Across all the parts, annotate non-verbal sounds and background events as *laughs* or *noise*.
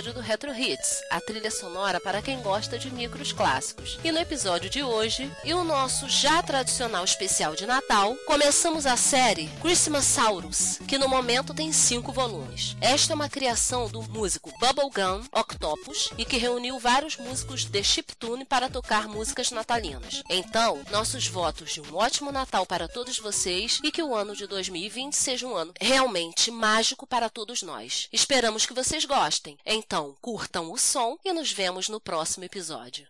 episódio do Retro Hits, a trilha sonora para quem gosta de micros clássicos. E no episódio de hoje, e o nosso já tradicional especial de Natal, começamos a série Christmasaurus, que no momento tem cinco volumes. Esta é uma criação do músico Bubblegum Octopus e que reuniu vários músicos de chiptune para tocar músicas natalinas. Então, nossos votos de um ótimo Natal para todos vocês e que o ano de 2020 seja um ano realmente mágico para todos nós. Esperamos que vocês gostem. Então, curtam o som e nos vemos no próximo episódio.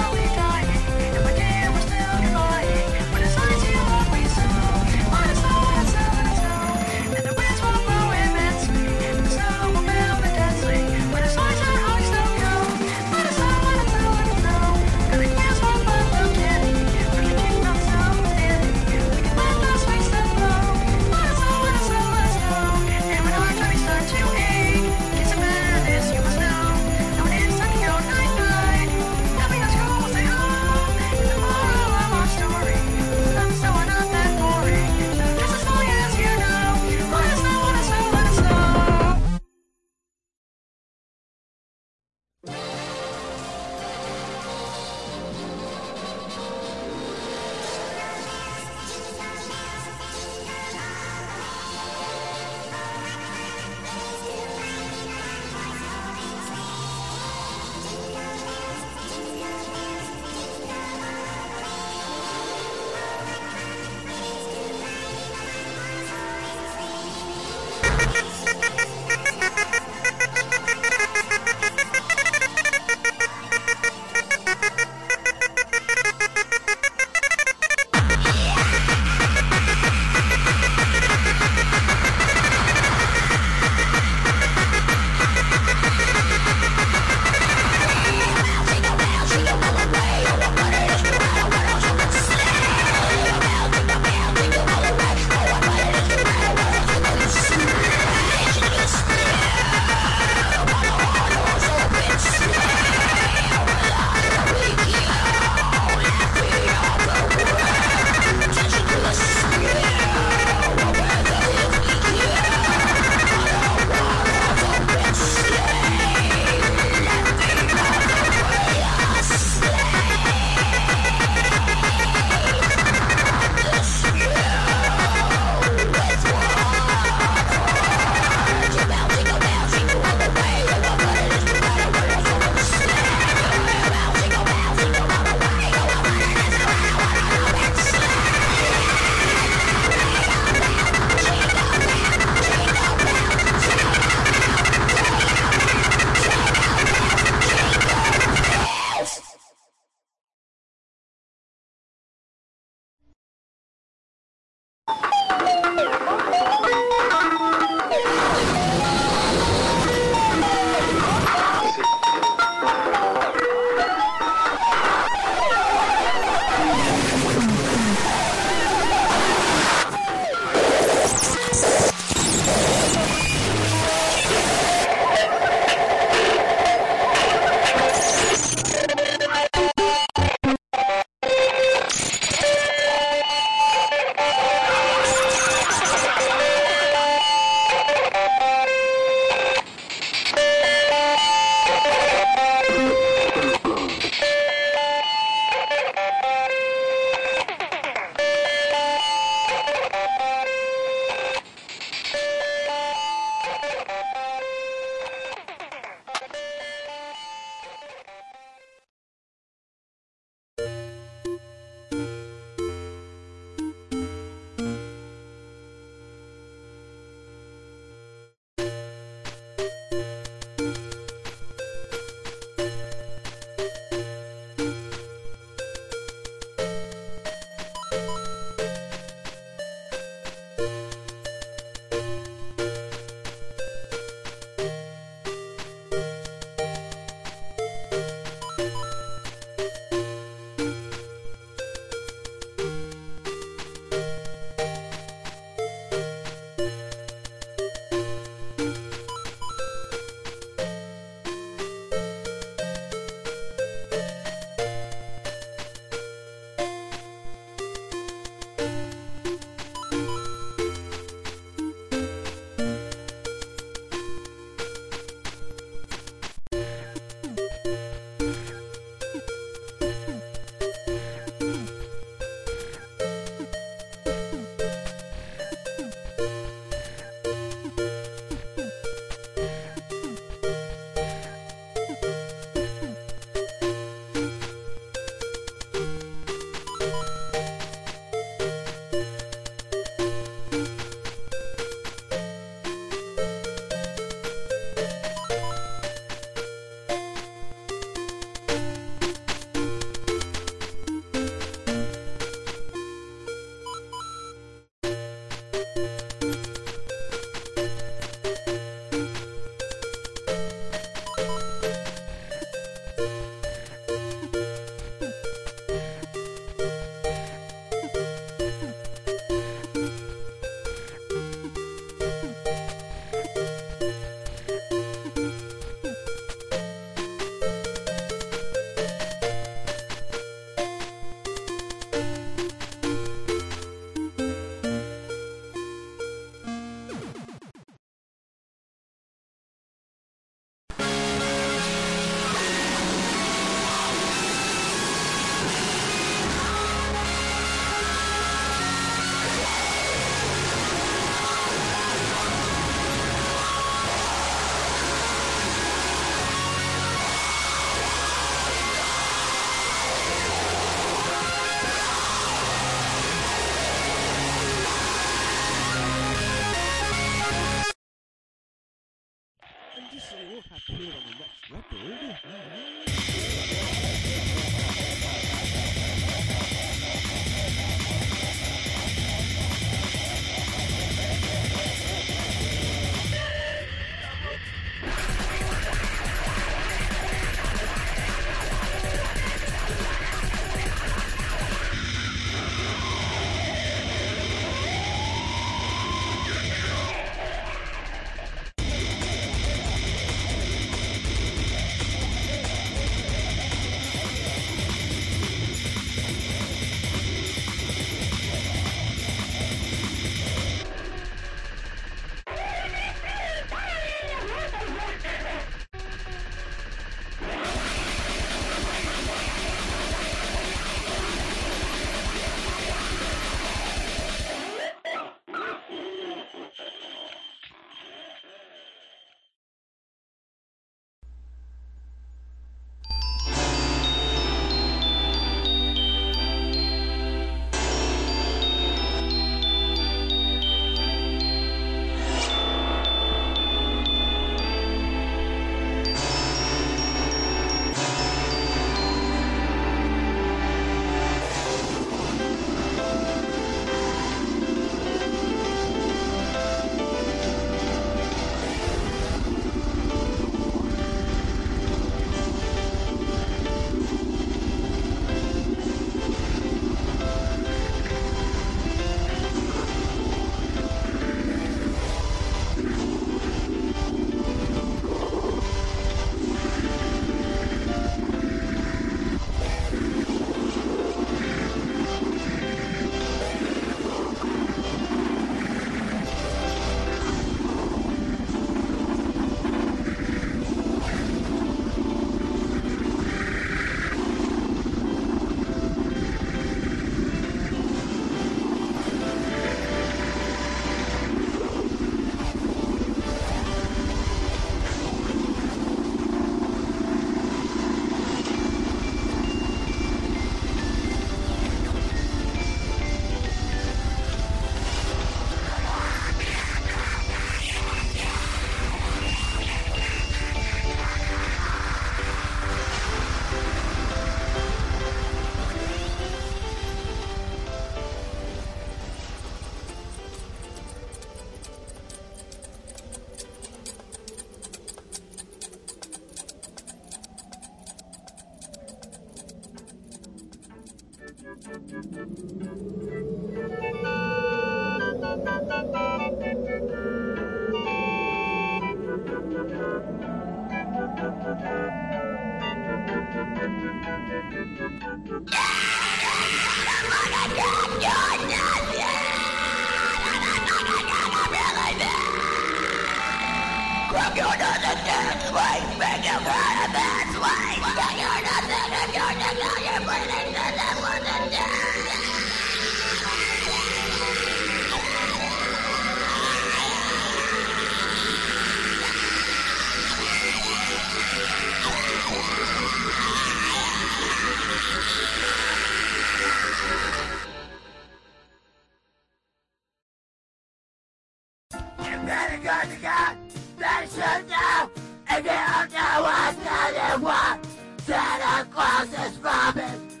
Better go to God. Better should don't know what's another one, Santa Claus is robbing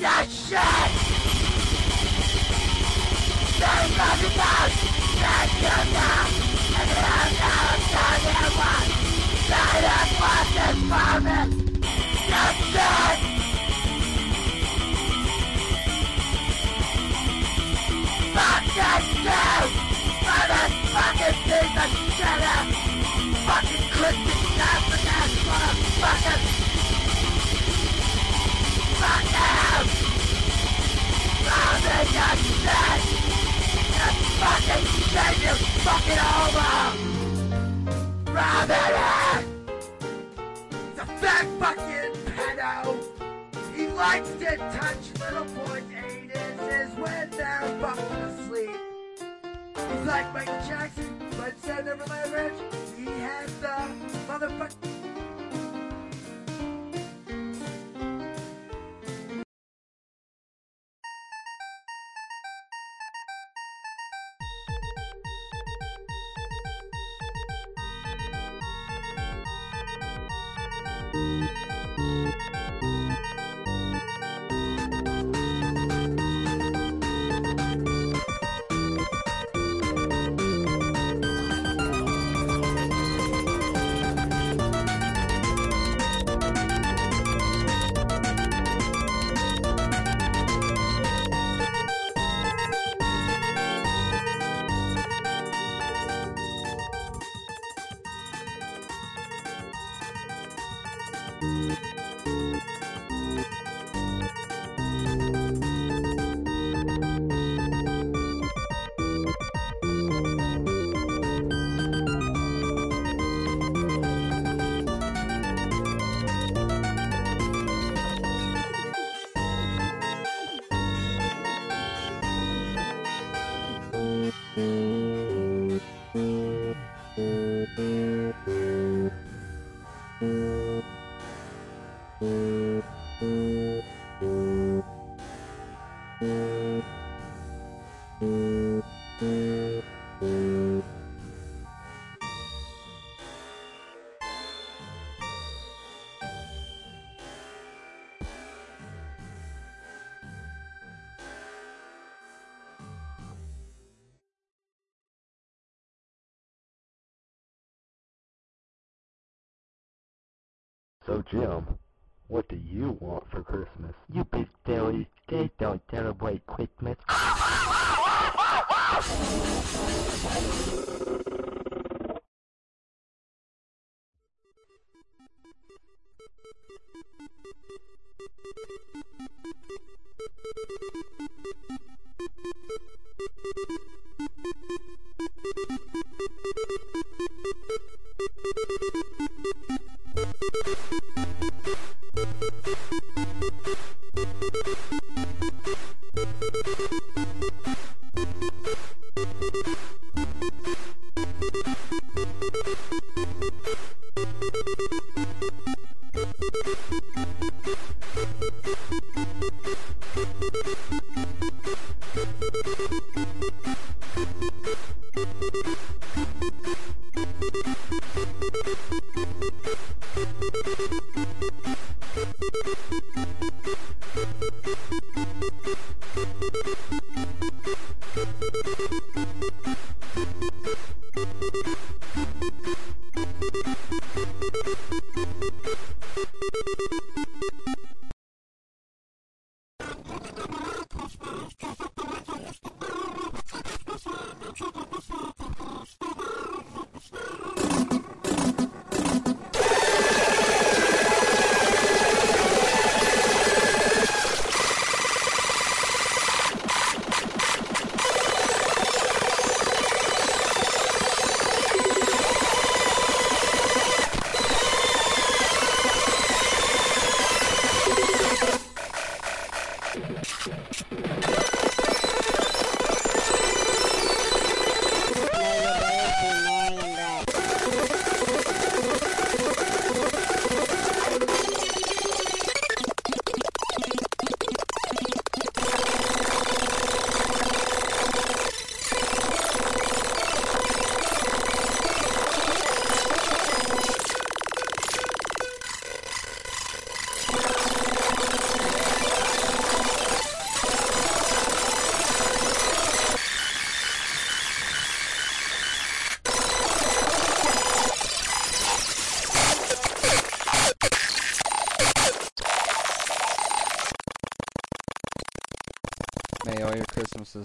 your shit. There's nothing else that you know. If you don't know what's another one, Santa Claus is robbing your shit. Fuck! You fucking fucking homo! Robin! Fat fucking pedo! He likes to touch little boys' anuses when they're fucking asleep. He's like Michael Jackson, but instead of Neverland Ranch, he has the motherfucker. So, Jim, what do you want for Christmas? You big silly. They don't celebrate Christmas. *laughs*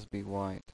be white.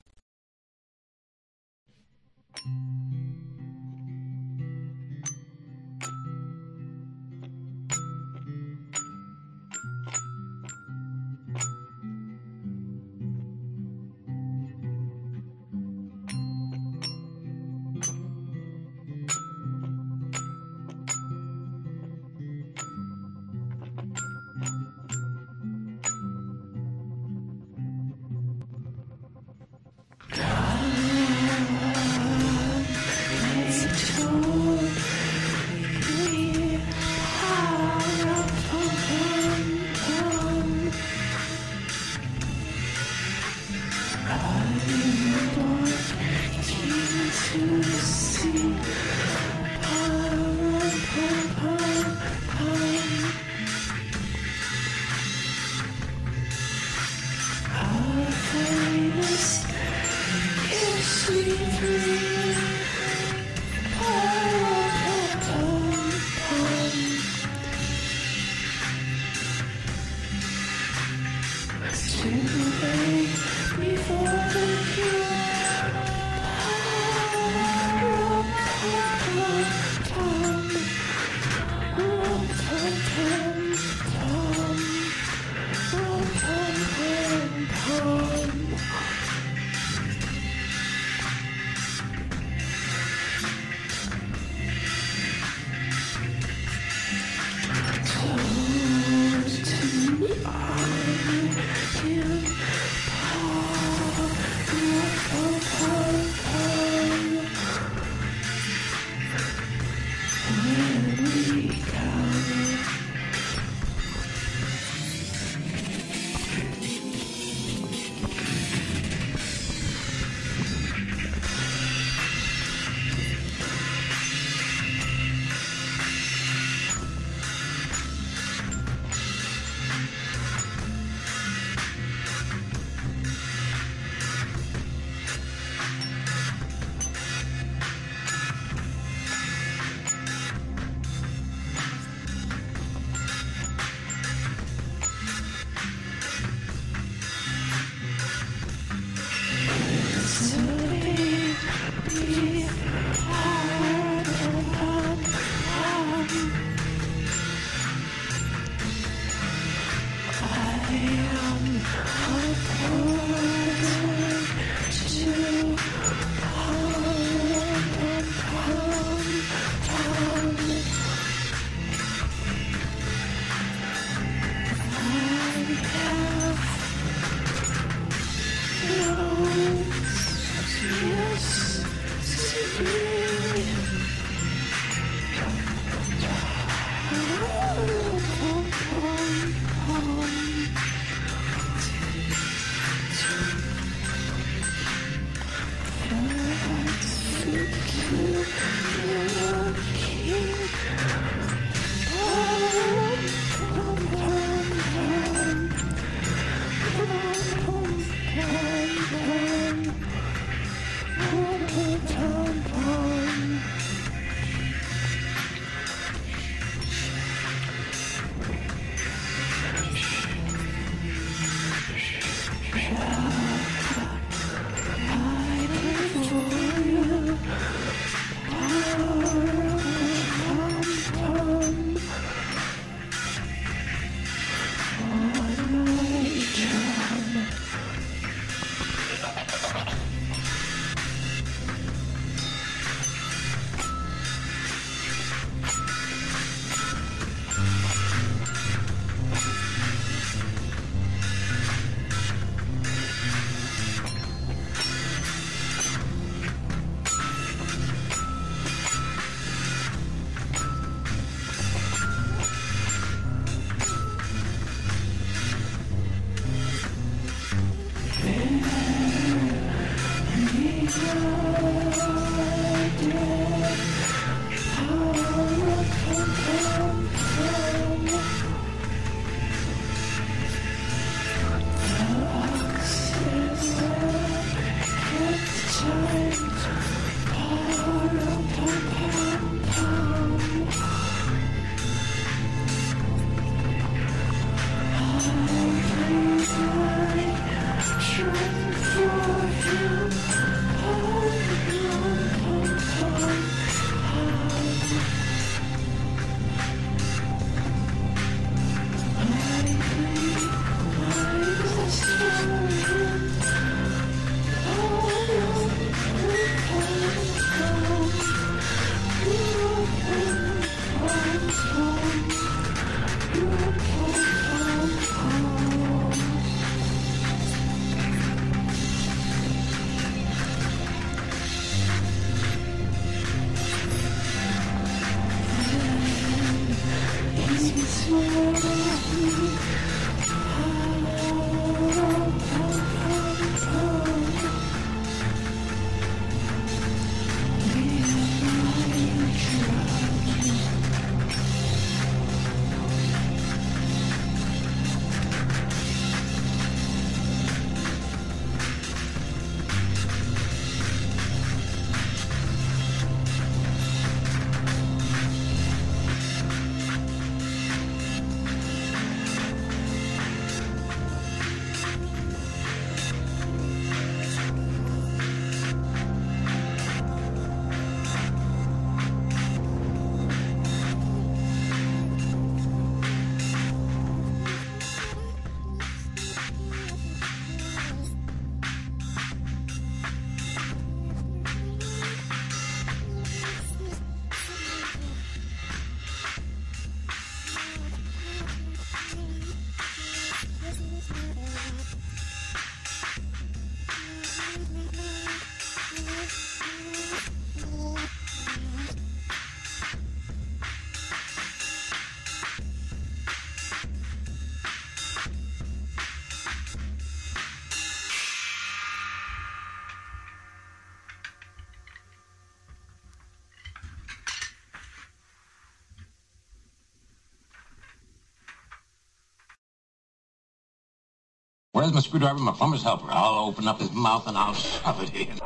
Where's my screwdriver? My plumber's helper. I'll open up his mouth and I'll shove it in.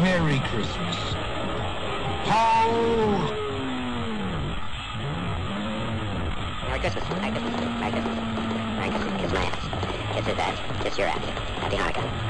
Merry Christmas. Ho! Merry Christmas. Merry Christmas. Merry Christmas. Merry Christmas. Kiss my ass. Kiss his ass. Kiss your ass. Happy Hanukkah.